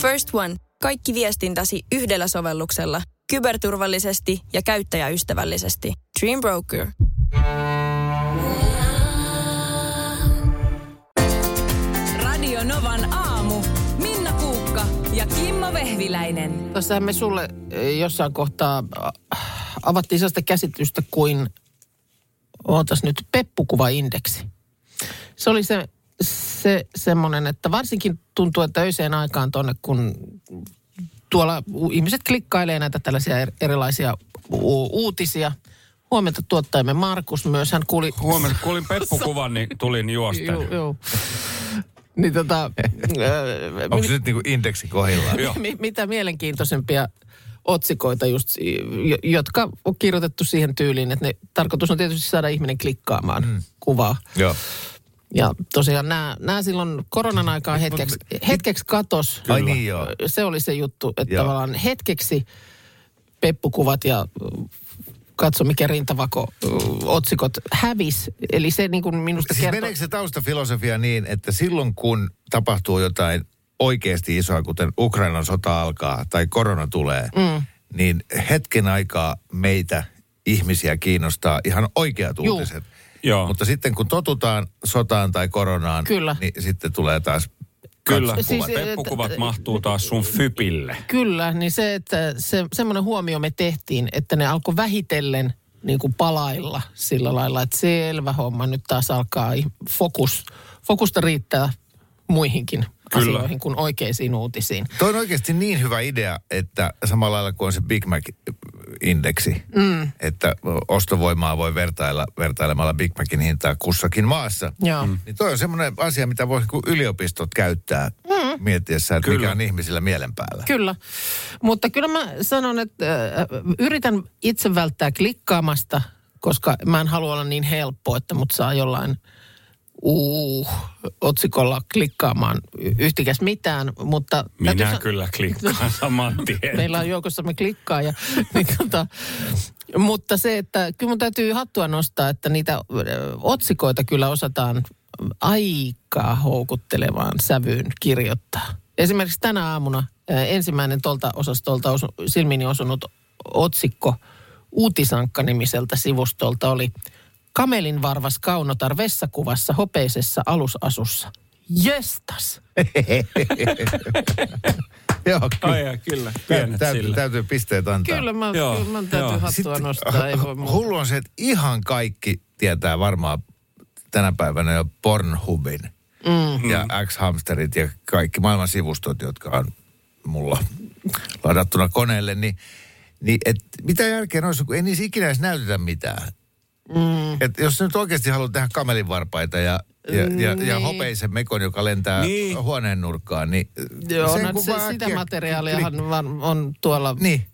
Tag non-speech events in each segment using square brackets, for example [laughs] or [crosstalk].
First One. Kaikki viestintäsi yhdellä sovelluksella. Kyberturvallisesti ja käyttäjäystävällisesti. Dream Broker. Radio Novan aamu. Minna Kuukka ja Kimmo Vehviläinen. Tuossa me sulle eh, jossain kohtaa äh, avattiin sellaista käsitystä kuin, ootas nyt, peppukuvaindeksi. Se oli se, se semmoinen, että varsinkin tuntuu, että öiseen aikaan tuonne, kun tuolla ihmiset klikkailee näitä tällaisia er- erilaisia u- uutisia. Huomenta tuottajamme Markus myös, hän kuuli... Huomenna kuulin Peppu-kuvan, niin tulin juosten. Joo, joo. Niin tota, [laughs] Onko se nyt niinku indeksi kohdillaan? [laughs] Mitä mielenkiintoisempia otsikoita just, jotka on kirjoitettu siihen tyyliin, että ne tarkoitus on tietysti saada ihminen klikkaamaan mm. kuvaa. Joo. Ja tosiaan nämä, nämä silloin koronan aikaan hetkeksi, hetkeksi katos. Ai niin joo. Se oli se juttu, että Joo. tavallaan hetkeksi peppukuvat ja katso mikä rintavako otsikot hävis. Eli se niin kuin minusta Siis kertoo... meneekö se taustafilosofia niin, että silloin kun tapahtuu jotain oikeasti isoa, kuten Ukrainan sota alkaa tai korona tulee, mm. niin hetken aikaa meitä ihmisiä kiinnostaa ihan oikeat Juu. uutiset. Joo. Mutta sitten kun totutaan sotaan tai koronaan, Kyllä. niin sitten tulee taas Kyllä, Siis, eh, Peppukuvat t- mahtuu taas sun fypille. Kyllä, niin se, että se, semmoinen huomio me tehtiin, että ne alkoi vähitellen niin kuin palailla sillä lailla, että selvä homma, nyt taas alkaa fokus, fokusta riittää muihinkin Kyllä. asioihin kuin oikeisiin uutisiin. Toi on oikeasti niin hyvä idea, että samalla lailla kuin on se Big Mac-indeksi, mm. että ostovoimaa voi vertailla vertailemalla Big Macin hintaa kussakin maassa. Joo. Mm. Niin toi on semmoinen asia, mitä voi niinku yliopistot käyttää mm. miettiessä, että Kyllä. mikä on ihmisillä mielen päällä. Kyllä, mutta kyllä mä sanon, että äh, yritän itse välttää klikkaamasta, koska mä en halua olla niin helppo, että mut saa jollain uh, otsikolla klikkaamaan yhtikäs mitään, mutta... täytyy Minä sa- kyllä klikkaan saman [laughs] tien. Meillä on joukossamme klikkaa. Ja, [laughs] niin tota, mutta se, että kyllä mun täytyy hattua nostaa, että niitä otsikoita kyllä osataan aika houkuttelevaan sävyyn kirjoittaa. Esimerkiksi tänä aamuna ensimmäinen tuolta osastolta osu, silmiini osunut otsikko Uutisankka-nimiseltä sivustolta oli Kamelin varvas kaunotar vessakuvassa hopeisessa alusasussa. Jestas! [laughs] Joo, kyllä. Ai ja, kyllä, pienet täytyy, sille. täytyy pisteet antaa. Kyllä mä, Joo, kyllä mä täytyy joo. hattua Sitten nostaa. Ei voi muuta. hullu on se, että ihan kaikki tietää varmaan tänä päivänä jo Pornhubin mm. ja X-Hamsterit ja kaikki maailman sivustot, jotka on mulla ladattuna koneelle, niin, niin et, mitä järkeä noissa, kun ei niissä ikinä edes näytetä mitään. Mm. Et jos nyt oikeasti haluat tehdä kamelinvarpaita ja, ja, ja, ja Niin. hopeisen mekon, joka lentää Niin. huoneen nurkkaan, niin Joo, sen no, se, sitä äkkiä materiaaliahan klik- on, tuolla Niin.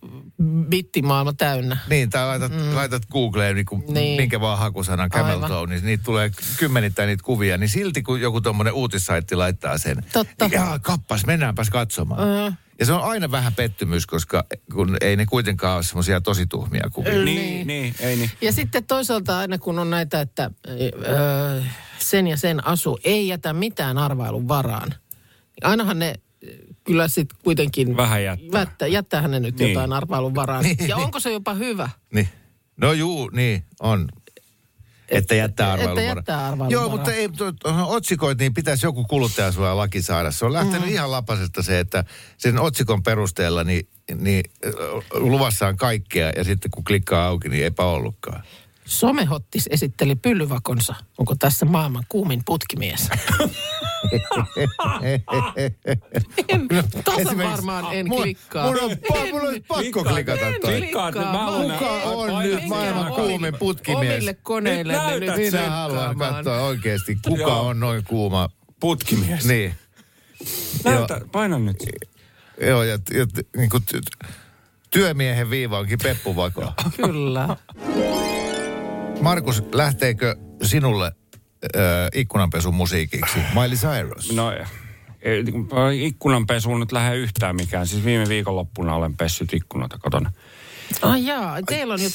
bittimaailma täynnä. Niin, tai laitat, mm. laitat Googleen niin kuin Niin. niin. minkä vaan hakusanan camel toe, niin niitä tulee kymmenittäin niitä kuvia. Niin silti kun joku tuommoinen uutissaitti laittaa sen, Totta. niin jaa, kappas, mennäänpäs katsomaan. Öö. Ja se on aina vähän pettymys, koska kun ei ne kuitenkaan ole semmoisia tosi tuhmia kuvia. Öö. Niin, niin, ei niin. Ja sitten toisaalta aina kun on näitä, että öö, sen ja sen asu ei jätä mitään arvailun varaan. Niin ainahan ne kyllä sitten kuitenkin... Vähän jättää. Jättää, jättäähän ne nyt Niin. jotain arvailun varaan. Niin, ja niin. onko se jopa hyvä? Niin. No juu, niin, on. Että jättää arvailun varaan. jättää arvailun Joo, mutta ei, to, to, otsikoit, niin pitäisi joku kuluttajansuojalaki saada. Se on lähtenyt mm. ihan lapasesta se, että sen otsikon perusteella niin, niin luvassa on kaikkea ja sitten kun klikkaa auki, niin eipä ollutkaan. Somehottis esitteli pyllyvakonsa. Onko tässä maailman kuumin putkimies? [laughs] en, Esimerkiksi- varmaan en klikkaa. Mun on, pa- mun on pakko klikata toi. Klikkaa, mä Kuka on nyt maailman kuumin putkimies? Omille koneille Nyt nyt Minä haluan katsoa oikeasti, kuka Joo. on noin kuuma. Putkimies. Niin. Näytä, paina nyt. Joo, ja, ja niin kuin, työmiehen viiva onkin Peppu Vako. Kyllä. Markus, lähteekö sinulle äh, ikkunanpesun musiikiksi Miley Cyrus? No ikkunanpesuun nyt lähde yhtään mikään. Siis viime viikonloppuna olen pessyt ikkunoita kotona. Ai jaa, teillä on jo,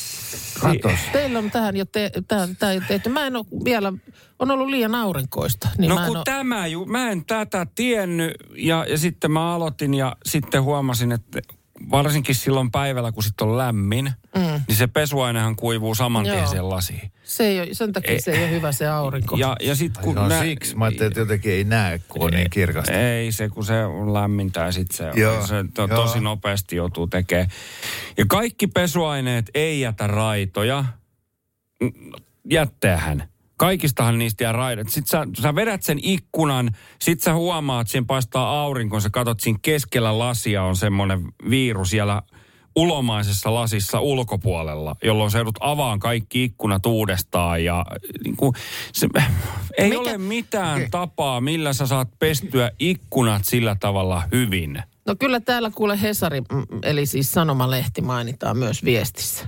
Katos. teillä on tähän jo, te, tähän, tähän jo tehty. Mä en ole vielä, on ollut liian aurinkoista. Niin No mä en kun oo- tämä, ju, mä en tätä tiennyt ja, ja sitten mä aloitin ja sitten huomasin, että varsinkin silloin päivällä, kun sitten on lämmin, mm. niin se pesuainehan kuivuu saman tien siihen lasiin. se ei ole, sen takia Ei. se ei ole hyvä se aurinko. Ja, ja sitten kun No nä- siksi, mä ajattelin, että jotenkin ei näe, kun on niin kirkasta. Ei se, kun se on lämmintä ja sitten se, Joo, se to, joo. tosi nopeasti joutuu tekemään. Ja kaikki pesuaineet ei jätä raitoja. Jättäähän. Kaikistahan niistä jää raidat. Sitten sä, sä vedät sen ikkunan, sit sä huomaat, että siinä paistaa aurinko, sä katot siinä keskellä lasia on semmoinen viiru siellä ulomaisessa lasissa ulkopuolella, jolloin sä joudut avaan kaikki ikkunat uudestaan ja niin kuin, se, ei Mikä- ole mitään Okei. tapaa, millä sä saat pestyä ikkunat sillä tavalla hyvin. No kyllä täällä kuule Hesari, mm, eli siis sanomalehti mainitaan myös viestissä.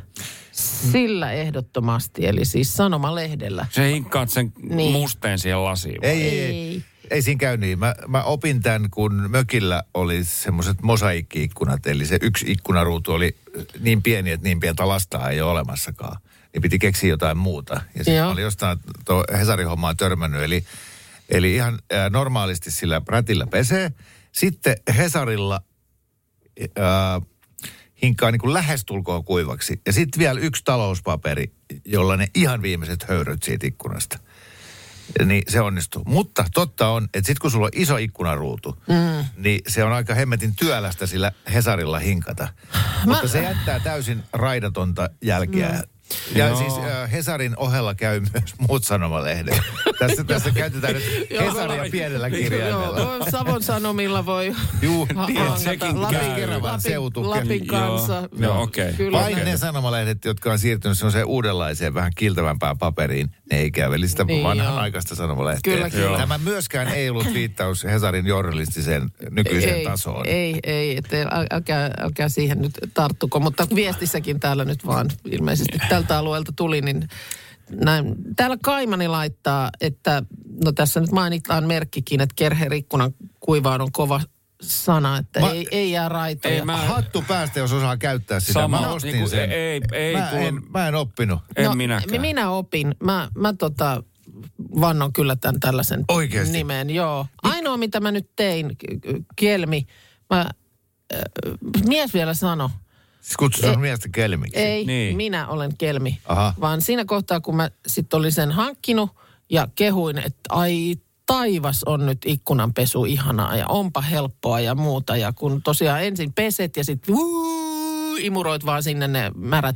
Sillä ehdottomasti, eli siis sanomalehdellä. Se hinkkaat sen Niin. musteen siihen lasiin. Ei, ei, Ei. ei. Ei siinä käy niin. Mä, mä opin tämän, kun mökillä oli semmoiset mosaikkiikkunat, eli se yksi ikkunaruutu oli niin pieni, että niin pientä lastaa ei ole olemassakaan. Niin piti keksiä jotain muuta. Ja sitten olin jostain tuo Hesarin hommaan törmännyt, eli, eli ihan ää, normaalisti sillä rätillä pesee. Sitten Hesarilla ää, hinkkaa niin kuin lähestulkoon kuivaksi. Ja sitten vielä yksi talouspaperi, jolla ne ihan viimeiset höyryt siitä ikkunasta. Niin se onnistuu. Mutta totta on, että sitten kun sulla on iso ikkunaruutu, mm. niin se on aika hemmetin työlästä sillä Hesarilla hinkata. Mä... Mutta se jättää täysin raidatonta jälkeä. Mm. Ja Joo. siis äh, Hesarin ohella käy myös muut sanomalehdet. tässä, [laughs] tässä käytetään nyt Hesaria pienellä kirjaimella. Joo, Savon Sanomilla voi Juu, [laughs] ha- niin, sekin Lapin, käy. Keravan Lapin, seutu. Lapin Joo. kanssa. Joo, okei. Kyllä. Vain ne sanomalehdet, jotka on siirtynyt semmoiseen uudenlaiseen, vähän kiltävämpään paperiin, ne ei käy. Eli sitä Niin, vanhan joo. aikaista sanomalehtiä. Kyllä, kyllä. Tämä myöskään ei ollut viittaus Hesarin journalistiseen nykyiseen ei, tasoon. Ei, ei, että äl- älkää, älkää siihen nyt tarttuko. Mutta viestissäkin täällä nyt vaan ilmeisesti tältä alueelta tuli, niin näin. Täällä Kaimani laittaa, että no tässä nyt mainitaan merkkikin, että kerherikkunan kuivaan on kova sana, että Mä- ei, ei jää raitoja. Ei, mä- Hattu päästä, jos osaa käyttää sitä. Sama. Mä ostin Niinku, sen. ei- ei, mä, kun- en, mä en oppinut. En no, minäkään. Minä opin. Mä, mä tota, vannon kyllä tämän tällaisen Oikeesti? nimen, joo. Ainoa, mitä mä nyt tein, k- k- Kelmi, mä, äh, mies vielä sano, Siis kutsutaan miestä kelmiksi. ei, niin. Minä olen Kelmi. Aha. Vaan siinä kohtaa, kun mä sitten olin sen hankkinut ja kehuin, että ai taivas on nyt ikkunanpesu ihanaa ja onpa helppoa ja muuta. Ja kun tosiaan ensin peset ja sitten imuroit vaan sinne ne märät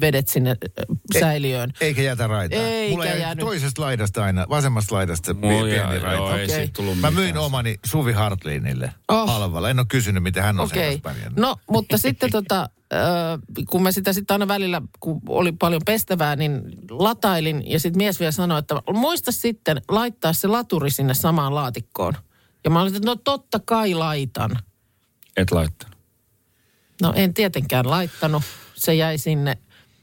vedet sinne äh, säiliöön. Eikä jätä raitaa. Eikä Mulla jäi jäänyt. toisesta laidasta aina, vasemmasta laidasta Mulla pieni jää- raita. joo, ei Okei. siitä tullut Mä myin mitään. omani Suvi Hartlinille Oh. halvalla. En ole kysynyt, miten hän on kanssa pärjännyt. No, mutta sitten [laughs] tota, kun mä sitä sitten aina välillä, kun oli paljon pestävää, niin latailin ja sitten mies vielä sanoi, että muista sitten laittaa se laturi sinne samaan laatikkoon. Ja mä olin, että no totta kai laitan. Et laittanut. No en tietenkään laittanut. Se jäi sinne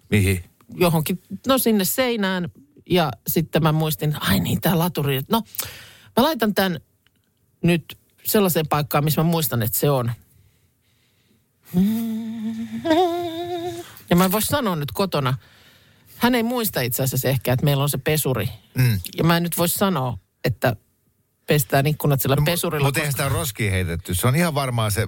Mihin? johonkin, no sinne seinään. Ja sitten mä muistin, ai niin, tämä laturi. No, mä laitan tämän nyt sellaiseen paikkaan, missä mä muistan, että se on. [laughs] Ja mä en voi sanoa nyt kotona. Hän ei muista itse asiassa ehkä, että meillä on se pesuri. Mm. Ja mä en nyt voi sanoa, että pestään ikkunat sillä no, pesurilla. Mutta eihän sitä roskiin heitetty. Se on ihan varmaan se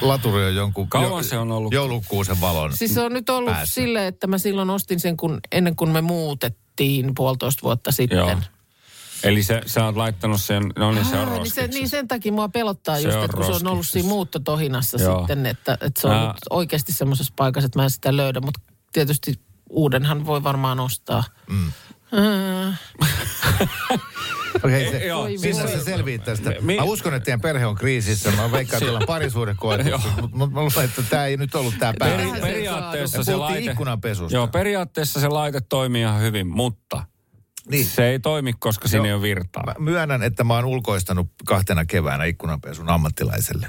laturi on jonkun Kauan se on ollut? joulukuusen valon Siis se on nyt ollut päässä. silleen, että mä silloin ostin sen, kun, ennen kuin me muutettiin puolitoista vuotta sitten. Joo. Eli se, sä oot laittanut sen, no niin se on Ah, niin, se, niin sen takia mua pelottaa Se just, on että kun se on ollut siinä muuttotohinassa Joo. sitten, että, että se on nyt oikeasti semmoisessa paikassa, että mä en sitä löydä. Mutta tietysti uudenhan voi varmaan ostaa. Mm. Äh, [laughs] Okei, se, Ei, joo, siis- se selviit tästä. Mi- Mä uskon, että teidän perhe on kriisissä. Mä veikkaan, että teillä on parisuuden koetus. Mutta mä luulen, että tämä ei nyt ollut tämä se periaatteessa se laite... ikkunanpesusta. Joo, periaatteessa se laite toimii ihan hyvin, mutta Niin. se ei toimi, koska siinä ei ole virtaa. Mä myönnän, että mä oon ulkoistanut kahtena keväänä ikkunanpesun ammattilaiselle.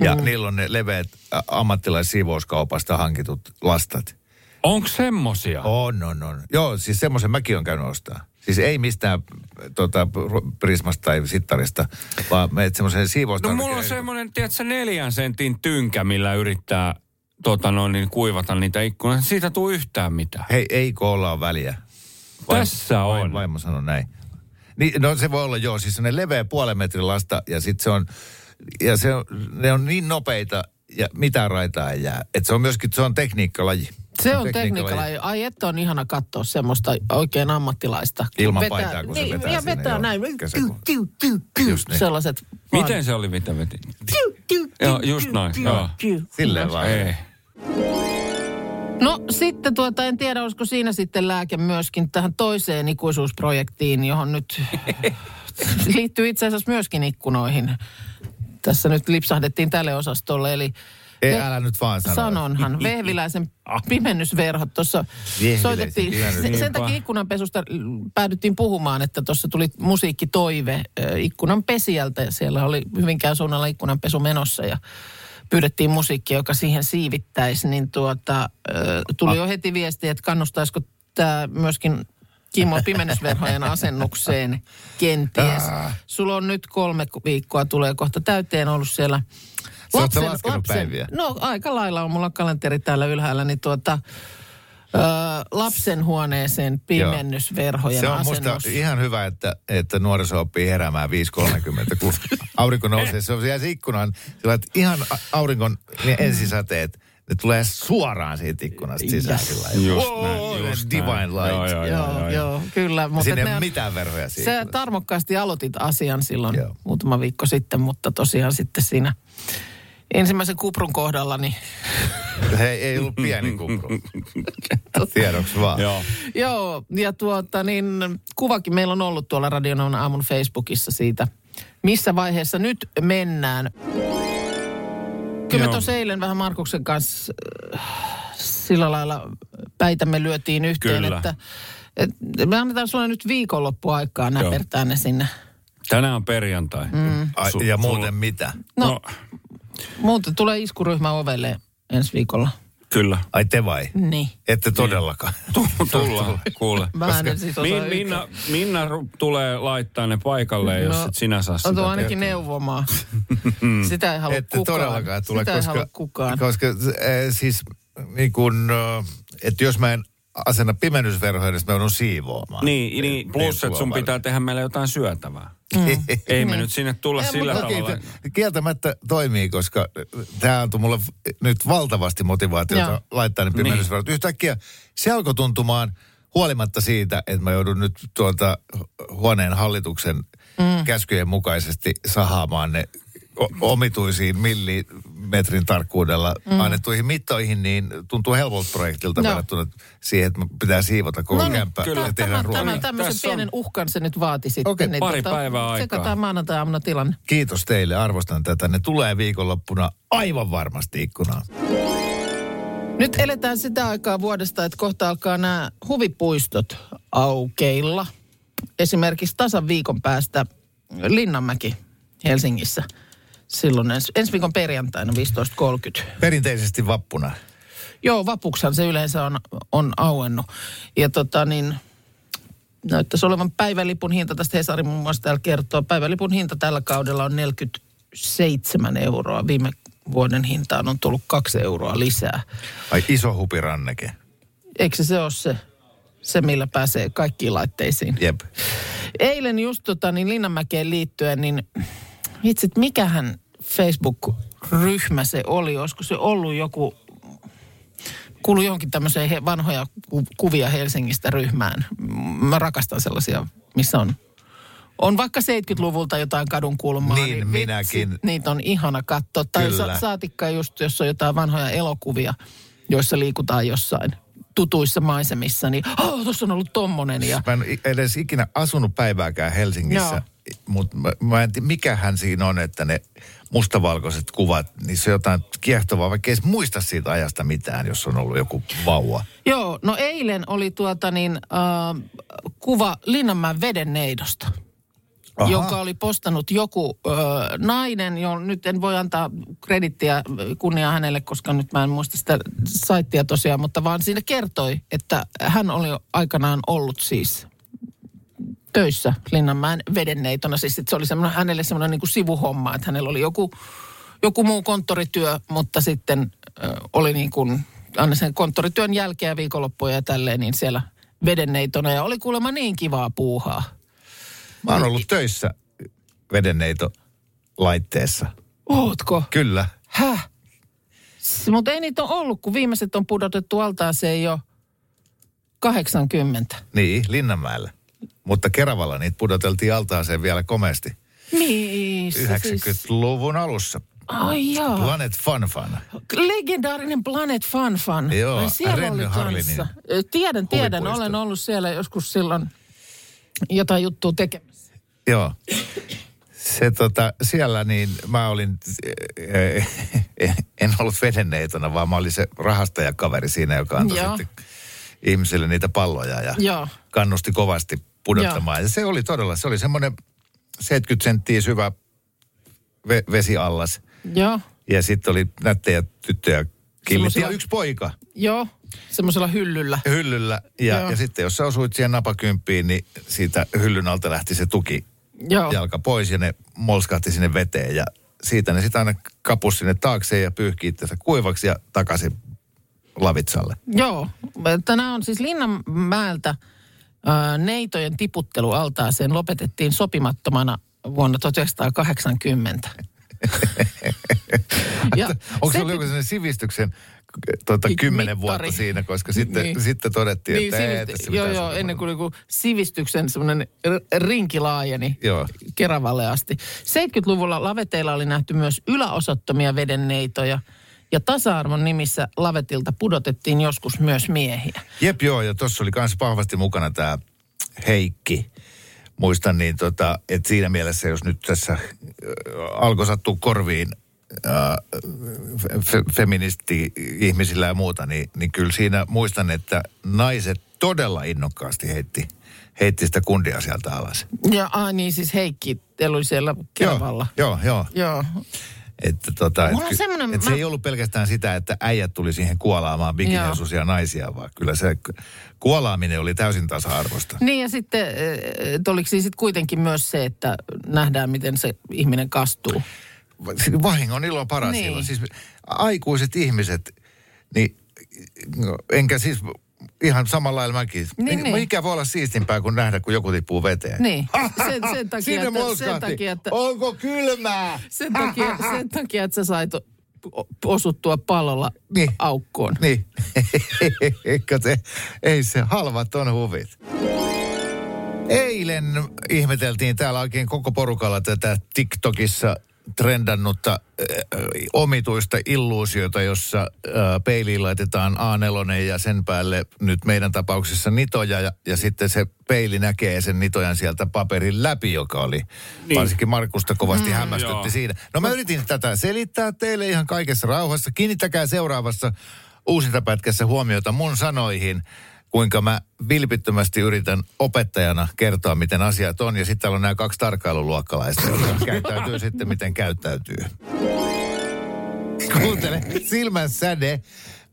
Ja mm. niillä on ne leveät ä, ammattilaissiivouskaupasta hankitut lastat. Onko semmosia? On, on, on. Joo, siis semmoisen mäkin on käynyt ostaa. Siis ei mistään tota, Prismasta tai Sittarista, vaan meet semmoisen No siivoustarvike. mulla on semmoinen, tiedätkö, neljän sentin tynkä, millä yrittää tota noin, niin kuivata niitä ikkunoita. Siitä tuu yhtään mitään. Hei, ei koolla on väliä. Tässä on. Vaimo, vaimo sanoi näin. Niin, no se voi olla joo, siis ne leveä puolen metrin lasta ja sitten se on, ja se on, ne on niin nopeita ja mitään raitaa ei jää. Että se on myöskin, se on tekniikkalaji. Se on tekniikalla. Ai että on ihana katsoa semmoista oikein ammattilaista. Kun Ilman vetää- paitaa, kun se niin, vetää Ja vetää joo. näin. Tiu, tiu, tiu, tiu. Just niin. Sellaiset. Miten se oli, mitä veti? Tiu, tiu, Joo, tiu, just tiu, näin, tiu, joo. tiu. Silleen vaan. Ei. No sitten tuota, en tiedä, olisiko siinä sitten lääke myöskin tähän toiseen ikuisuusprojektiin, johon nyt [laughs] liittyy itse asiassa myöskin ikkunoihin. Tässä nyt lipsahdettiin tälle osastolle, eli Ei, Ve- älä nyt vaan sano. Sanonhan, [laughs] vehviläisen pimennysverhot tuossa soitettiin. pimennys- Sen, takia ikkunanpesusta päädyttiin puhumaan, että tuossa tuli musiikkitoive ikkunan pesijältä ja siellä oli Hyvinkään suunnalla ikkunanpesu menossa ja pyydettiin musiikkia, joka siihen siivittäisi, niin tuota, tuli jo heti viesti, että kannustaisiko tämä myöskin Kimmo pimennysverhojen [laughs] asennukseen kenties. Sulla on nyt kolme viikkoa, tulee kohta täyteen ollut siellä sä laskenut päiviä? No aika lailla on mulla kalenteri täällä ylhäällä, niin tuota, ö, lapsen huoneeseen pimennysverhojen Se on asennus. musta ihan hyvä, että, että nuoriso oppii heräämään 5.30, kun [laughs] aurinko nousee. Se on se ikkunaan, sillä että ihan a- auringon ne ensisäteet, ne tulee suoraan siitä ikkunasta sisään. Yes. Sillä. Just Wow, näin, just divine näin. light. Joo, joo, Joo, joo, joo, kyllä. Ja Mutta Siinä ei ne ole on- mitään verhoja siinä. Sä tarmokkaasti aloitit asian silloin Joo. muutama viikko sitten, mutta tosiaan sitten siinä ensimmäisen kuprun kohdalla, niin [laughs] Hei, ei ollut pieni kupru. [laughs] Tiedoksi vaan. Joo. Joo, ja tuota niin, kuvakin meillä on ollut tuolla Radionon aamun Facebookissa siitä, missä vaiheessa nyt mennään. Kyllä me Joo. tuossa eilen vähän Markuksen kanssa äh, sillä lailla päitämme lyötiin yhteen, Kyllä. että, että me annetaan sulle nyt viikonloppuaikaa näpertää ne sinne. Tänään on perjantai. Mm. Ai, ja muuten mitä? No, no, muuten tulee iskuryhmä ovelle ensi viikolla. kyllä. Ai te vai? Niin. Ette todellakaan. Tullaan, kuule. Mä en siis Min. Minna, Minna tulee laittaa ne paikalle, jos No, et sinä saa sitä On tuo ainakin tehtyä. neuvomaan. [laughs] Sitä ei halua Ette kukaan. todellakaan tule, Sitä ei koska, halua kukaan. koska äh, siis niin kun, äh, että jos mä en asenna pimennysverhoja, niin mä joudun siivoamaan. Niin, niin plus, että sun pitää tehdä meille jotain syötävää. Ei me nyt sinne tulla Ei, sillä tavalla. Kieltämättä toimii, koska tämä antoi mulle nyt valtavasti motivaatiota Joo. laittaa ne pimennysverhot. Yhtäkkiä se alkoi tuntumaan huolimatta siitä, että mä joudun nyt tuolta huoneen hallituksen mm. käskyjen mukaisesti sahaamaan ne omituisiin millimetrin tarkkuudella mm. annettuihin mittoihin, niin tuntuu helpolta projektilta Joo. verrattuna siihen, että pitää siivota koko No niin, kämppä kyllä. ja tehdä Tämä, ruokaa. tämä, tämmöisen Tässä on- pienen uhkan se nyt vaati sitten. Okei, niin pari päivää aikaa. Sekataan maanantai-aamuna tilanne. Kiitos teille, arvostan tätä. Ne tulee viikonloppuna aivan varmasti ikkunaan. Nyt eletään sitä aikaa vuodesta, että kohta alkaa nämä huvipuistot aukeilla. Esimerkiksi tasan viikon päästä Linnanmäki Helsingissä. Silloin ensi, ensi viikon perjantaina 15.30. Perinteisesti vappuna. Joo, vapuksan se yleensä on, on auennut. Ja tota niin, näyttäisi olevan päivälipun hinta, tästä Hesari muun muassa täällä kertoo, päivälipun hinta tällä kaudella on 47 euroa. Viime vuoden hintaan on tullut kaksi euroa lisää. Ai iso hupiranneke. Eikö se, se ole se, se, millä pääsee kaikkiin laitteisiin? Jep. Eilen just tota, niin Linnanmäkeen liittyen, niin vitsit, mikähän Facebook-ryhmä se oli? Olisiko se ollut joku, kuulu johonkin tämmöiseen he, vanhoja ku, kuvia Helsingistä ryhmään. Mä rakastan sellaisia, missä on, on vaikka 70-luvulta jotain kadun kulmaa. Niin, vitsi, minäkin. Niitä on ihana katsoa. Tai sa, saatikka just, jos on jotain vanhoja elokuvia, joissa liikutaan jossain tutuissa maisemissa, niin oh, tuossa on ollut tommonen. Ja, Mä en edes ikinä asunut päivääkään Helsingissä, Joo. Mutta mä, mä en tiedä, mikähän siinä on, että ne mustavalkoiset kuvat, niin se on jotain kiehtovaa, vaikka ei muista siitä ajasta mitään, jos on ollut joku vauva. Joo, no eilen oli tuota niin, äh, kuva Linnanmäen vedenneidosta, Aha. jonka oli postannut joku äh, nainen, jo nyt en voi antaa kredittiä, äh, kunniaa hänelle, koska nyt mä en muista sitä saittia tosiaan, mutta vaan siinä kertoi, että hän oli aikanaan ollut siis töissä Linnanmäen vedenneitona. Siis se oli semmoinen, hänelle semmoinen niin kuin sivuhomma, että hänellä oli joku, joku muu konttorityö, mutta sitten ö, oli niin kuin aina sen konttorityön jälkeen ja viikonloppuja ja tälleen, niin siellä vedenneitona. Ja oli kuulemma niin kivaa puuhaa. Mä oon ollut töissä vedenneito laitteessa. Ootko? Kyllä. Häh? Mutta ei niitä ole ollut, kun viimeiset on pudotettu altaaseen jo 80. Niin, Linnanmäellä. Mutta Keravalla niitä pudoteltiin altaaseen vielä komeasti. Siis? 90-luvun alussa. Ai jaa. Planet Fun Fun. Legendaarinen Planet Fun Fun. Joo, Ai siellä Renny oli Harlinin kanssa. Tiedän, tiedän. huvipuisto. Olen ollut siellä joskus silloin jotain juttua tekemässä. Joo. Se tota, siellä niin mä olin, eh, eh, en ollut vedenneitona, vaan mä olin se rahastajakaveri siinä, joka antoi Joo. sitten ihmisille niitä palloja ja Joo. kannusti kovasti pudottamaan. Ja se oli todella, se oli semmoinen 70 senttiä syvä ve- vesiallas. Joo, Ja sitten oli nättejä tyttöjä killit. Ja yksi poika joo. Semmoisella hyllyllä. hyllyllä. Ja, Joo. ja sitten jos sä osuit siihen napakymppiin, niin siitä hyllyn alta lähti se tuki Joo. jalka pois ja ne molskahti sinne veteen. Ja siitä ne sitten aina kapus sinne taakse ja pyyhki itsensä kuivaksi ja takaisin lavitsalle. Joo. Tänään on siis Linnanmäeltä neitojen tiputtelu altaaseen lopetettiin sopimattomana vuonna 1980. [laughs] ja Onko se- se joku sivistyksen Ki- kymmenen mittari. vuotta siinä, koska sitten, Niin. sitten todettiin, Niin, että ei, sivist- tässä joo, joo, ennen kuin niinku sivistyksen semmoinen rinki laajeni Joo. Keravalle asti. 70-luvulla laveteilla oli nähty myös yläosattomia vedenneitoja. Ja tasa-arvon nimissä lavetilta pudotettiin joskus myös miehiä. Jep, joo, ja tuossa oli myös vahvasti mukana tämä Heikki. Muistan niin, tota, että siinä mielessä, jos nyt tässä äh, alkoi sattua korviin äh, fe, feministi-ihmisillä ja muuta, niin, niin kyllä siinä muistan, että naiset todella innokkaasti heitti, heitti sitä kundia sieltä alas. Ja ai niin, siis Heikki oli siellä Keravalla. Joo, joo, joo. Joo. Että tota, et, ky- semmoinen- et se mä- ei ollut pelkästään sitä, että äijät tuli siihen kuolaamaan bikinihousuisia naisia, vaan kyllä se kuolaaminen oli täysin tasa-arvosta. Niin ja sitten, että oliko siinä sitten kuitenkin myös se, että nähdään miten se ihminen kastuu. Vahingon ilo on paras Niin. niin. Siis aikuiset ihmiset, niin no, enkä siis ihan samalla lailla mäkin. Niin, Niin. Mikä voi olla siistimpää kuin nähdä, kun joku tippuu veteen? Niin, [laughs] sen, sen, takia, että, sen takia, että, Onko kylmää? sen, takia, [laughs] sen takia, että sä sait osuttua pallolla Niin. aukkoon. Niin. [laughs] Eikö se, ei se halvat on huvit. Eilen ihmeteltiin täällä oikein koko porukalla tätä TikTokissa trendannutta äh, omituista illuusiota, jossa äh, peiliin laitetaan A4 ja sen päälle nyt meidän tapauksessa nitoja ja, ja sitten se peili näkee sen nitojan sieltä paperin läpi, joka oli niin. varsinkin Markusta kovasti mm, hämmästytti joo. siinä. No mä yritin tätä selittää teille ihan kaikessa rauhassa. Kiinnittäkää seuraavassa uusintapätkässä huomiota mun sanoihin, kuinka mä vilpittömästi yritän opettajana kertoa, miten asiat on. Ja sitten täällä on nämä kaksi tarkkailuluokkalaista, jotka käyttäytyy sitten, miten käyttäytyy. Kuuntele, silmän säde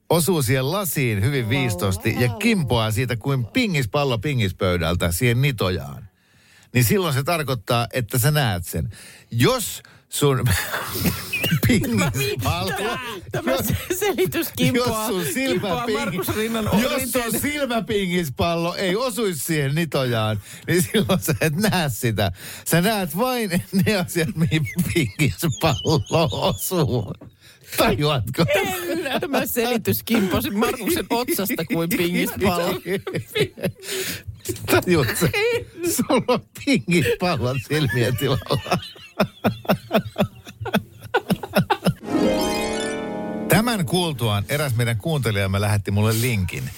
osuu siihen lasiin hyvin viistosti ja kimpoaa siitä kuin pingispallo pingispöydältä siihen nitojaan. Niin silloin se tarkoittaa, että sä näet sen. Jos sun pingispallo... Tämä jos- selitys kimpoaa, jos sun kimpoaa silmäping- Markus Rinnan jos sun silmäpingispallo ei osuisi siihen nitojaan, niin silloin sä et näe sitä. Sä näet vain ne asiat, mihin [laughs] pingispallo osuu. Tajuatko? Tämä selitys kimposi Markuksen otsasta kuin pingispallo. Tajuatko? Sulla on pingispallon silmien tilalla. Tämän kuultuaan eräs meidän kuuntelijamme lähetti mulle linkin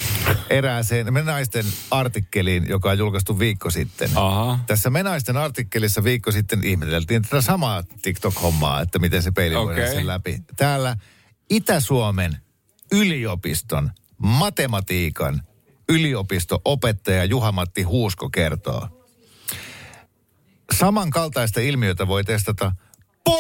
erääseen me naisten artikkeliin, joka on julkaistu viikko sitten. Aha. Tässä me naisten artikkelissa viikko sitten ihmeteltiin tätä samaa TikTok-hommaa, että miten se peili voi Okei. sen läpi. Täällä Itä-Suomen yliopiston matematiikan yliopisto-opettaja Juha-Matti Huusko kertoo. Samankaltaista ilmiötä voi testata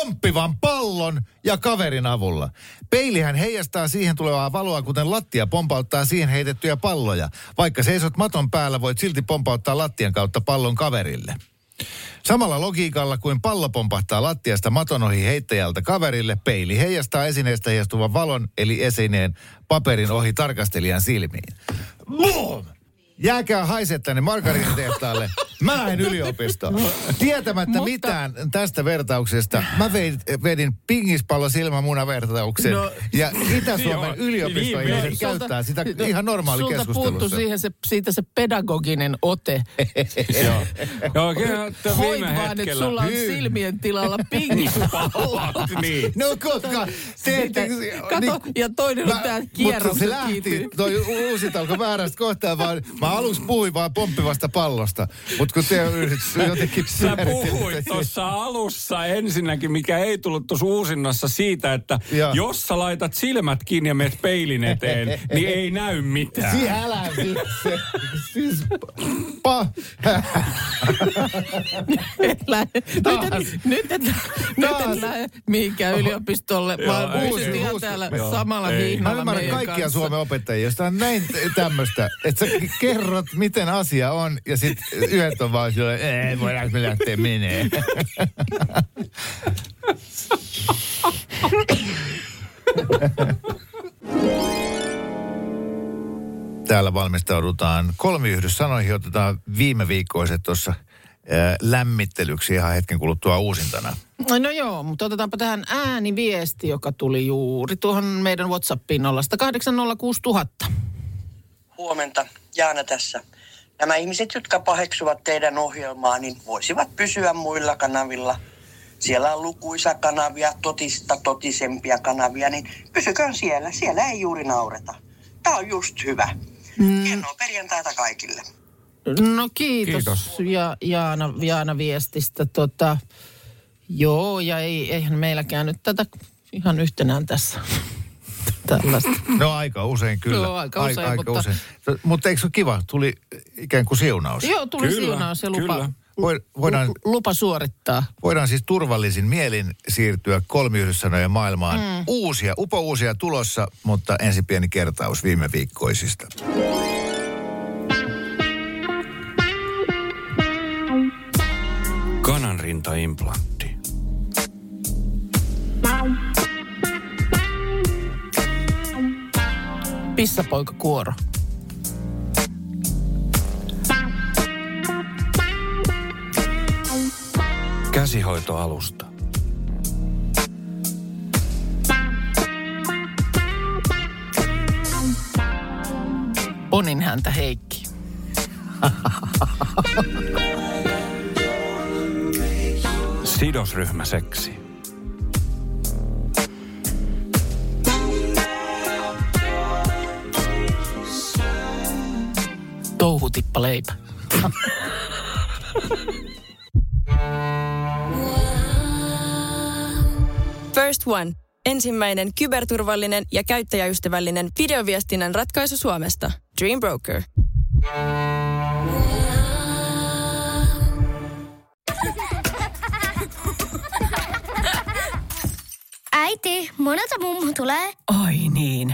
pomppivan pallon ja kaverin avulla. Peilihän heijastaa siihen tulevaa valoa, kuten lattia pompauttaa siihen heitettyjä palloja. Vaikka seisot maton päällä, voit silti pompauttaa lattian kautta pallon kaverille. Samalla logiikalla kuin pallo pompahtaa lattiasta maton ohi heittäjältä kaverille, peili heijastaa esineestä heijastuvan valon, eli esineen paperin ohi tarkastelijan silmiin. Boom! Jääkää haiset tänne margaritatehtaalle. [laughs] Mä lähden yliopistoon. Tietämättä Mutta- mitään tästä vertauksesta, mä vein, vedin pingispallo silmämunavertauksen. No- ja Itä-Suomen Joo, yliopisto niin, niin. käyttää sitä no, ihan normaali sulta puuttu keskustelussa. siihen se, siitä se pedagoginen ote. [laughs] Joo. Joo, kyllä että Hoit vaan, että hetkellä. sulla on silmien tilalla [laughs] pingispallo. niin. No koska te ette... Kato, ja toinen on tää kierros. Mutta se lähti, toi uusi alkoi väärästä kohtaa, vaan mä aluksi puhuin vaan pomppivasta pallosta. Mutta kun te jotenkin Sä puhuit tuossa alussa ensinnäkin, mikä ei tullut tuossa uusinnassa siitä, että Joo. jos sä laitat silmät kiinni ja menet peilin eteen, niin ei näy mitään. Si älä nyt se. Siis pa. Et lähde, nyt, et, nyt et, nyt lähde mihinkään yliopistolle, vaan uusi ihan täällä joo, samalla ei. Mä hihnalla ymmärrän kaikkia kanssa. Suomen opettajia, jos tää on näin tämmöistä, että sä kerrot, miten asia on, ja sitten yhdet on vaan silleen, ei, voidaanko me lähteä menee. Täällä valmistaudutaan kolmiyhdyssanoihin, otetaan viime viikkoiset tuossa lämmittelyksi ihan hetken kuluttua uusintana. No joo, mutta otetaanpa tähän ääniviesti, joka tuli juuri tuohon meidän Whatsappiin 0806000. Huomenta, Jaana tässä. Nämä ihmiset, jotka paheksuvat teidän ohjelmaa, niin voisivat pysyä muilla kanavilla. Siellä on lukuisa kanavia, totista totisempia kanavia, niin pysykää siellä. Siellä ei juuri naureta. Tämä on just hyvä. Mm. Hienoa perjantaita kaikille. No kiitos, Kiitos. Ja, Jaana, Jaana viestistä. Tota, joo, ja ei, eihän meilläkään nyt tätä ihan yhtenään tässä tällaista. No aika usein kyllä. Joo, aika usein, aika mutta- usein. Mutta eikö se ole kiva? Tuli ikään kuin siunaus. Joo, tuli Kyllä, siunaus ja lupa, kyllä. Voi- voidaan- lu- lupa suorittaa. Voidaan siis turvallisin mielin siirtyä kolmiyhdyssanojen maailmaan. Mm. Uusia, upouusia tulossa, mutta ensin pieni kertaus viime viikkoisista. Kananrintaimplantti. Pissapoika kuoro. Käsihoitoalusta. Ponin häntä Heikki. Sidosryhmäseksi. Touhutippa leipä. First One. Ensimmäinen kyberturvallinen ja käyttäjäystävällinen videoviestinnän ratkaisu Suomesta. Dream Broker. Äiti, monelta mummu tulee? Oi niin.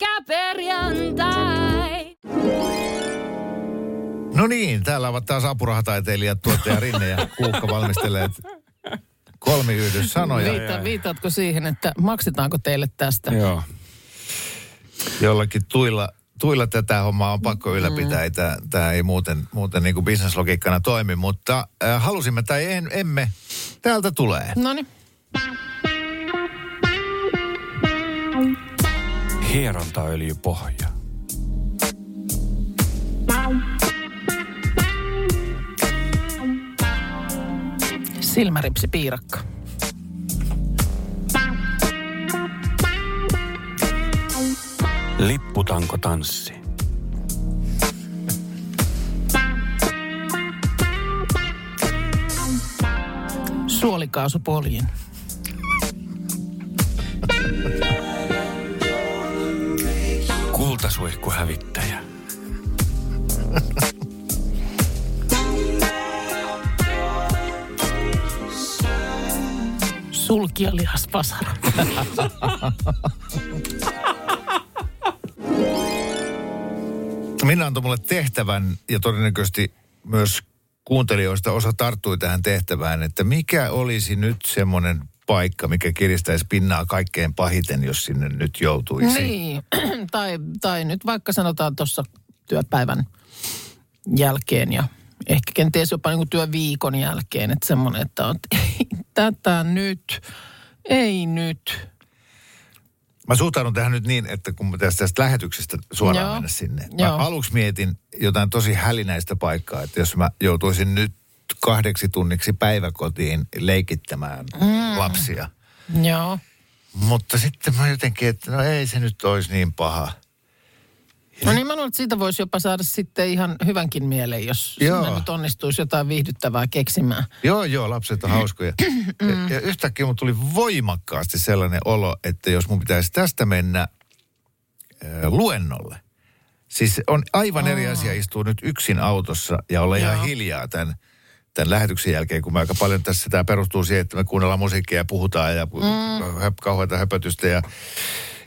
Pyörykkäperjantai! No niin, täällä ovat taas apurahataiteilijat, tuottaja Rinne ja Kuukka valmistelleet kolmiyhdyssanoja. Viita, viitaatko siihen, että maksetaanko teille tästä? Joo. Jollakin tuilla, tuilla tätä hommaa on pakko ylläpitää. Mm. Tämä, tämä ei muuten, muuten niin kuin bisneslogiikkana toimi, mutta äh, halusimme tai en, emme. Täältä tulee. No niin. Hierontaöljypohja. Silmäripsi piirakka. Lipputanko tanssi. Suolikaasupoljin. Kultasuihkuhävittäjä. Sulkijalihasvasara. Minna antoi mulle tehtävän ja todennäköisesti myös kuuntelijoista osa tarttui tähän tehtävään, että mikä olisi nyt semmoinen paikka, mikä kiristäisi pinnaa kaikkein pahiten, jos sinne nyt joutuisi. Niin, [clears throat] tai, tai nyt vaikka sanotaan tuossa työpäivän jälkeen ja ehkä kenties jopa niin työviikon jälkeen, että semmoinen, että on, [laughs] ei tätä nyt, ei nyt. Mä suhtaudun tähän nyt niin, että kun mä tästä, tästä lähetyksestä suoraan Joo. mennä sinne. Mä Joo. aluksi mietin jotain tosi hälinäistä paikkaa, että jos mä joutuisin nyt kahdeksi tunniksi päiväkotiin leikittämään mm. lapsia. Joo. Mutta sitten mä jotenkin, että no ei se nyt olisi niin paha. No niin mä luulen, että siitä voisi jopa saada sitten ihan hyvänkin mieleen, jos Joo. sinne nyt onnistuisi jotain viihdyttävää keksimään. Joo, joo, lapset on hauskoja. [clears throat] Ja, ja yhtäkkiä mun tuli voimakkaasti sellainen olo, että jos mun pitäisi tästä mennä äh, luennolle. Siis on aivan eri asia istua nyt yksin autossa ja olla ihan hiljaa tämän, tämän lähetyksen jälkeen, kun me aika paljon tässä, tämä perustuu siihen, että me kuunnellaan musiikkia ja puhutaan ja mm. höp, kauheata höpötystä ja,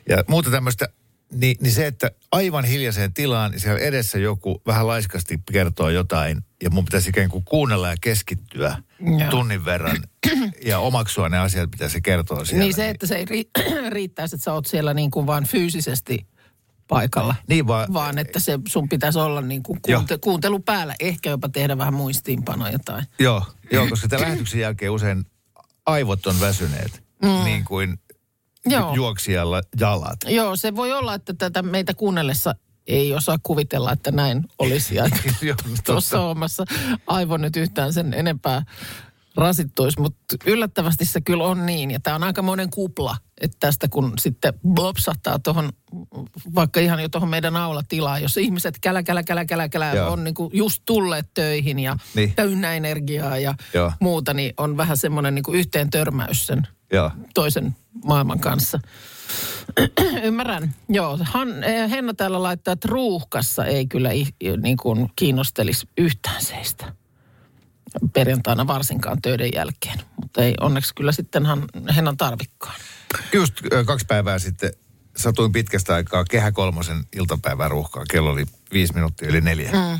ja muuta tämmöistä. Ni, niin se, että aivan hiljaiseen tilaan, niin siellä edessä joku vähän laiskasti kertoo jotain ja mun pitäisi ikään kuin kuunnella ja keskittyä Joo. tunnin verran [clears throat] ja omaksua ne asiat, mitä se kertoo siellä. Niin se, että se ei ri- [clears throat] riittäisi, että sä oot siellä niin kuin vaan fyysisesti paikalla. Niin vaan, Vaan että se sun pitäisi olla niin kuin kuunte- kuuntelu päällä. Ehkä jopa tehdä vähän muistiinpanoja tai... Joo, joo, koska tämän lähetyksen jälkeen usein aivot on väsyneet, mm. niin kuin Joo. juoksijalla jalat. Joo, se voi olla, että tätä meitä kuunnellessa ei osaa kuvitella, että näin olisi. Ja [laughs] Joo, tuossa omassa aivo nyt yhtään sen enempää rasittuisi, mutta yllättävästi se kyllä on niin. Ja tämä on aika monen kupla, että tästä kun sitten blopsahtaa tuohon, vaikka ihan jo tuohon meidän aulatilaan, jos ihmiset kälä, kälä, kälä, kälä, kälä Joo. on niin kuin just tulleet töihin ja Niin. täynnä energiaa ja Joo. muuta, niin on vähän semmoinen niin kuin yhteen törmäys sen Joo. toisen maailman kanssa. [clears throat] Ymmärrän. Joo, Han, eh, Henna täällä laittaa, että ruuhkassa ei kyllä niin kuin kiinnostelisi yhtään seistä perjantaina varsinkaan töiden jälkeen. Mutta ei onneksi kyllä sitten Han, Hennan tarvikkaan. Just kaksi päivää sitten satuin pitkästä aikaa Kehä Kolmosen iltapäivän ruuhkaan. Kello oli viisi minuuttia yli neljä. Mm.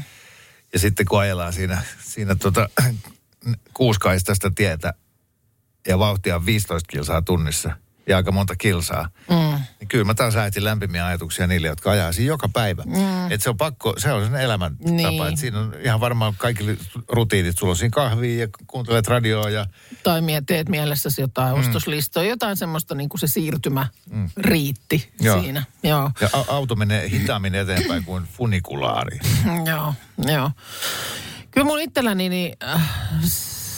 Ja sitten kun ajellaan siinä, siinä tota, kuuskaistaista tietä ja vauhtia on 15 kilsaa tunnissa ja aika monta kilsaa, mm. niin kyllä mä taas lähetin lämpimiä ajatuksia niille, jotka ajaa siinä joka päivä. Mm. Että se on pakko, se on sen elämäntapa. Niin. Että siinä on ihan varmaan kaikki rutiinit. Sulla on siinä kahvia ja kuuntelet radioa ja Tai teet mielessäsi jotain mm. ostoslistoja, jotain semmoista niin kuin se siirtymä mm. riitti Joo. siinä. Joo. Ja a- auto menee hitaammin eteenpäin kuin funikulaari. [laughs] Joo, joo. Kyllä mun itselläni niin, äh,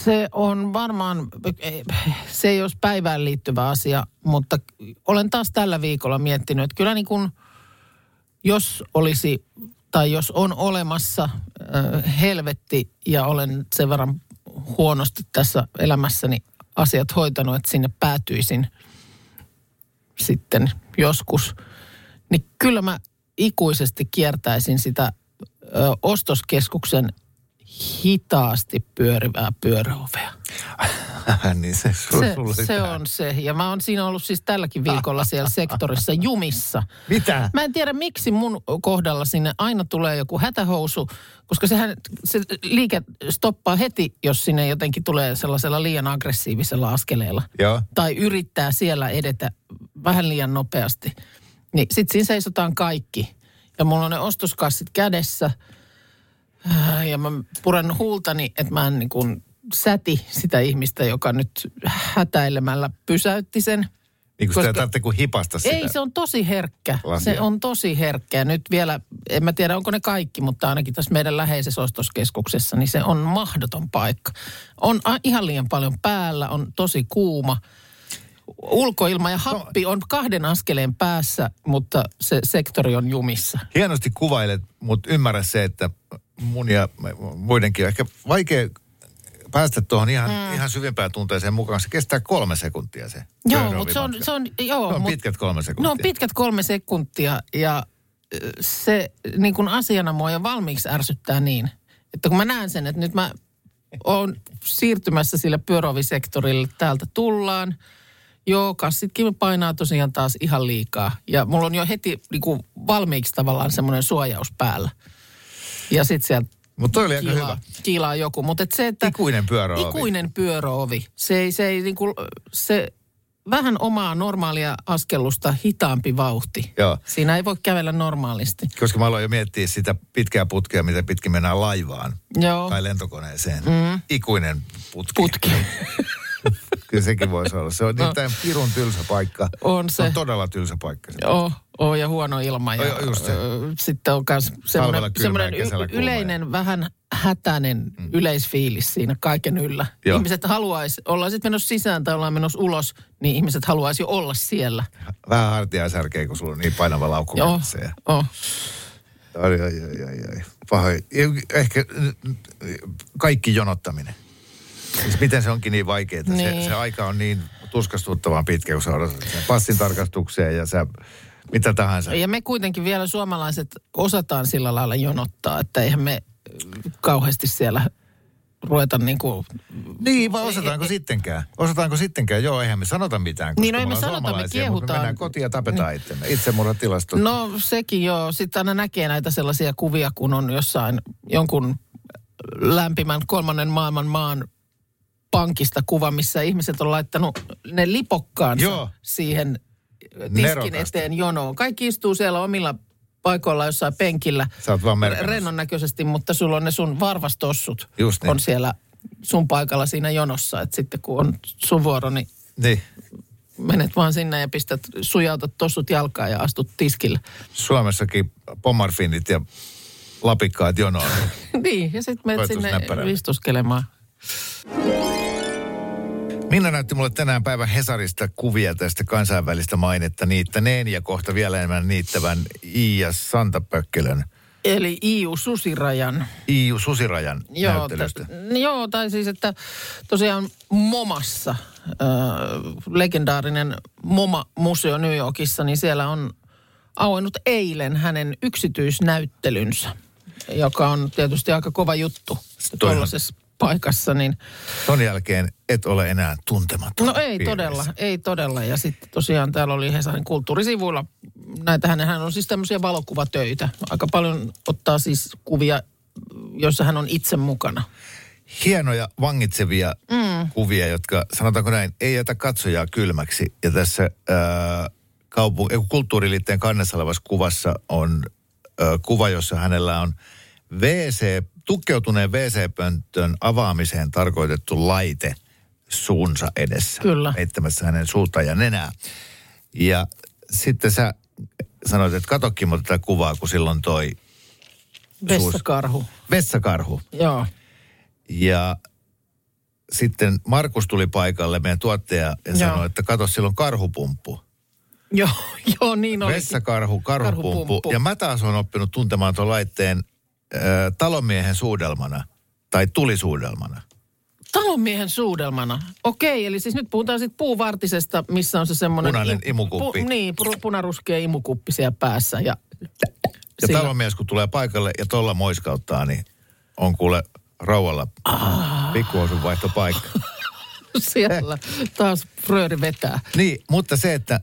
se on varmaan, eh, se ei olisi päivään liittyvä asia, mutta olen taas tällä viikolla miettinyt, että kyllä niin kuin, jos olisi tai jos on olemassa äh, helvetti ja olen sen verran huonosti tässä elämässäni asiat hoitanut, että sinne päätyisin sitten joskus, niin kyllä mä ikuisesti kiertäisin sitä ö, ostoskeskuksen hitaasti pyörivää pyöräovea. niin se, Se, se on se. Ja mä oon siinä ollut siis tälläkin viikolla siellä sektorissa jumissa. Mitä? Mä en tiedä, miksi mun kohdalla sinne aina tulee joku hätähousu, koska sehän se liike stoppaa heti, jos sinne jotenkin tulee sellaisella liian aggressiivisella askeleella. Joo. Tai yrittää siellä edetä vähän liian nopeasti. Niin sit siinä seisotaan kaikki. Ja mulla on ne ostoskassit kädessä. Äh, Ja mä puren huultani, että mä en niin kuin säti sitä ihmistä, joka nyt hätäilemällä pysäytti sen. Niin kuin Koska- sitä kuin hipasta sitä. Ei, se on tosi herkkä. Lasia. Se on tosi herkkä. Ja Nyt vielä, en mä tiedä onko ne kaikki, mutta ainakin tässä meidän läheisessä ostoskeskuksessa, niin se on mahdoton paikka. On ihan liian paljon päällä, on tosi kuuma. ulkoilma ja happi on kahden askeleen päässä, mutta se sektori on jumissa. Hienosti kuvailet, mutta ymmärrä se, että mun ja muidenkin ehkä vaikea päästä tuohon ihan, mm. ihan syvimpään tunteeseen mukaan. Se kestää kolme sekuntia se. Joo, mutta se on, se on, joo, Ne on mut- pitkät kolme sekuntia. No on pitkät kolme sekuntia ja se niin kuin asiana mua jo valmiiksi ärsyttää niin, että kun mä näen sen, että nyt mä oon siirtymässä sille pyöräovisektorille, täältä tullaan. Joo, kassitkin painaa tosiaan taas ihan liikaa. Ja mulla on jo heti niin kuin valmiiksi tavallaan semmoinen suojaus päällä. Ja sitten sieltä Mutta toi oli aika kiilaa, hyvä. kiilaa joku. Mutta et se, että Ikuinen pyöräovi. ikuinen pyöröovi. Se ei, se ei niin kuin, se vähän omaa normaalia askellusta hitaampi vauhti. Joo. Siinä ei voi kävellä normaalisti. Koska mä aloin jo miettiä sitä pitkää putkea, miten pitkin mennään laivaan Joo. tai lentokoneeseen. Mm. Ikuinen putki. Putki. [laughs] [laughs] Kyllä sekin voisi olla. Se on nimittäin pirun tylsä paikka. On se. on todella tylsä paikka. se. Oo, oo, ja huono ilma. Ja, Joo, just se. Sitten on myös semmoinen, ja y- yleinen vähän hätäinen mm. yleisfiilis siinä kaiken yllä. Joo. Ihmiset haluaisi, ollaan sitten menossa sisään tai ollaan menossa ulos, niin ihmiset haluaisi jo olla siellä. Vähän hartia särkeä, kun sulla on niin painava laukku. Joo, ja- oh. Ai, ai, ai, ai, ai. Pahoin. Ehkä kaikki jonottaminen. Siis miten se onkin niin vaikeaa? Se, Niin. se aika on niin tuskastuttavan pitkä, kun sä sen passin tarkastukseen ja sä mitä tahansa. Ja me kuitenkin vielä suomalaiset osataan sillä lailla jonottaa, että eihän me ö, kauheasti siellä ruveta niin kuin... Niin, vai osataanko sittenkään? Osataanko sittenkään? Joo, eihän me sanota mitään, koska Niin, no me me sanota, me suomalaisia, mutta me kehutaan. mennään kotiin ja tapetaan itsemme. Itsemurhatilastot. No sekin joo. Sitten aina näkee näitä sellaisia kuvia, kun on jossain jonkun lämpimän kolmannen maailman maan pankista kuva, missä ihmiset on laittanut ne lipokkaansa Joo. siihen tiskin Nerokasta. eteen jonoon. Kaikki istuu siellä omilla paikoilla jossain penkillä. Sä oot vaan. Rennon näköisesti, mutta sulla on ne sun varvastossut. Just niin. On siellä sun paikalla siinä jonossa. Että sitten kun on sun vuoro, niin Niin. menet vaan sinne ja pistät, sujautat tossut jalkaan ja astut tiskille. Suomessakin pommarfinit ja lapikkaat jonoon. [laughs] niin, ja sitten menet sinne näppärälle. istuskelemaan. Minna näytti mulle tänään päivän Hesarista kuvia tästä kansainvälistä mainetta niittäneen ja kohta vielä enemmän niittävän Iia Santapökkelön Eli Iu Susirajan. Iiu Susirajan Joo, näyttelystä. t- joo, tai siis, että tosiaan Momassa, äh, legendaarinen Moma-museo New Yorkissa, niin siellä on auennut eilen hänen yksityisnäyttelynsä, joka on tietysti aika kova juttu tuollaisessa paikassa. Niin, Ton jälkeen et ole enää tuntematon. no ei piirissä. todella, ei todella. Ja sitten tosiaan täällä oli Hesarin kulttuurisivuilla näitä, hän on siis tämmöisiä valokuvatöitä. Aika paljon ottaa siis kuvia, joissa hän on itse mukana. Hienoja, vangitsevia mm. kuvia, jotka sanotaanko näin, ei jätä katsojaa kylmäksi. Ja tässä ää, kaupu- ei, kun kulttuuriliitteen kannessa olevassa kuvassa on ää, kuva, jossa hänellä on WC, tukkeutuneen WC-pönttön avaamiseen tarkoitettu laite suunsa edessä. Kyllä. Peittämässä hänen suuta ja nenää. Ja sitten sä sanoit, että katokkin mutta tätä kuvaa, kun silloin toi Vessakarhu. vessakarhu. Joo. Ja sitten Markus tuli paikalle, meidän tuottaja, ja Joo. sanoi, että kato, sillä on karhupumppu. Joo, [laughs] joo, niin oli. Vessakarhu, karhupumppu. Karhupumppu. Ja mä taas olen oppinut tuntemaan tuon laitteen talonmiehen suudelmana tai tulisuudelmana. Talonmiehen suudelmana. Okei, eli siis nyt puhutaan sitten puuvartisesta, missä on se semmoinen... Punainen imukuppi. Pu, niin, pu, punaruskea imukuppi siellä päässä. Ja, Ja sillä- talonmies, kun tulee paikalle ja tolla moiskauttaa, niin on kuule rauhalla pikkuosun vaihtopaikka. [laughs] siellä taas frööri vetää. Niin, mutta se, että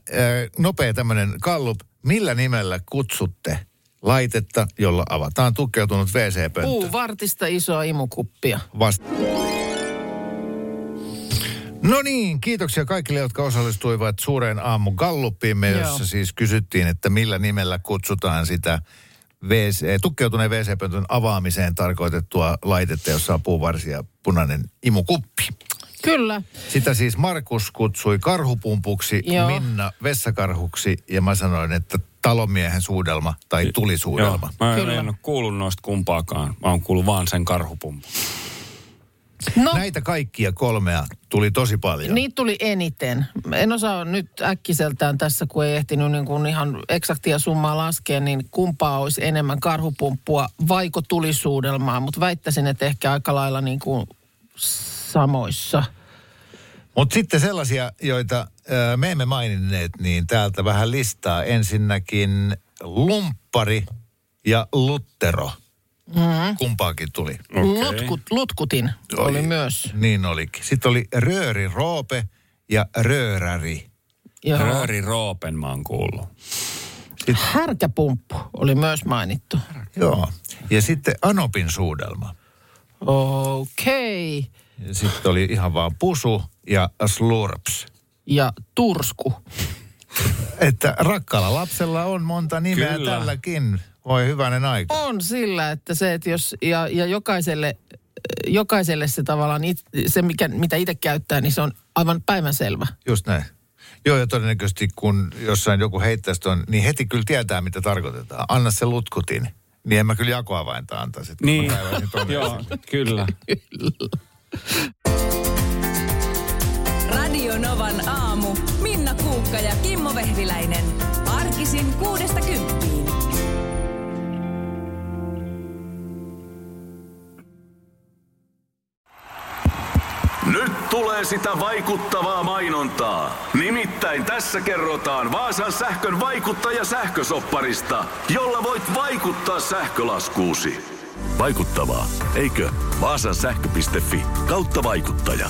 nopea tämmöinen kallup, millä nimellä kutsutte laitetta, jolla avataan tukkeutunut WC-pönttö? Puuvartista isoa imukuppia. Vasta. No niin, kiitoksia kaikille, jotka osallistuivat suureen aamu Galluppiimme, jossa siis kysyttiin, että millä nimellä kutsutaan sitä WC, tukkeutuneen WC-pöntön avaamiseen tarkoitettua laitetta, jossa on puuvarsi ja punainen imukuppi. Kyllä. Sitä siis Markus kutsui karhupumpuksi, Joo. Minna vessakarhuksi ja mä sanoin, että talonmiehen suudelma tai Joo, tulisuudelma. mä Kyllä. en ole kuullut noista kumpaakaan. Mä oon kuullut vaan sen karhupumpun. No, Näitä kaikkia kolmea tuli tosi paljon. Niitä tuli eniten. En osaa nyt äkkiseltään tässä, kun ei ehtinyt niin kuin ihan eksaktia summaa laskea, niin kumpaa olisi enemmän karhupumppua vaiko tulisuudelmaa, mutta väittäisin, että ehkä aika lailla niin kuin samoissa. Mutta sitten sellaisia, joita me emme maininneet, niin täältä vähän listaa. Ensinnäkin lumppari ja luttero. Mm-hmm. Kumpaakin tuli. Okei. Lutkut, lutkutin oli myös. Niin olikin. Sitten oli rööri roope ja rööräri. Joo. Rööri Roopen mä oon kuullut. Härkäpumppu oli myös mainittu. Joo. Ja sitten Anopin suudelma. Okei. Okay. Sitten oli ihan vaan pusu ja slurps. Ja tursku. Että rakkaalla lapsella on monta nimeä Kyllä. tälläkin. Voi hyvänen aika. On sillä, että se, että jos, ja, ja jokaiselle, jokaiselle se tavallaan, it, se mikä, mitä itse käyttää, niin se on aivan päivänselvä. Just näin. Joo, ja todennäköisesti kun jossain joku heittäisi ton, niin heti kyllä tietää, mitä tarkoitetaan. Anna se lutkutin. Niin en mä kyllä jakoavainta antaisi. että Niin, [laughs] joo, esille. kyllä. [laughs] Novan aamu. Minna Kuukka ja Kimmo Vehviläinen. Arkisin kuudesta kymppiin. Nyt tulee sitä vaikuttavaa mainontaa. Nimittäin tässä kerrotaan Vaasan sähkön vaikuttaja sähkösopparista, jolla voit vaikuttaa sähkölaskuusi. Vaikuttavaa, eikö? Vaasan sähkö.fi kautta vaikuttaja.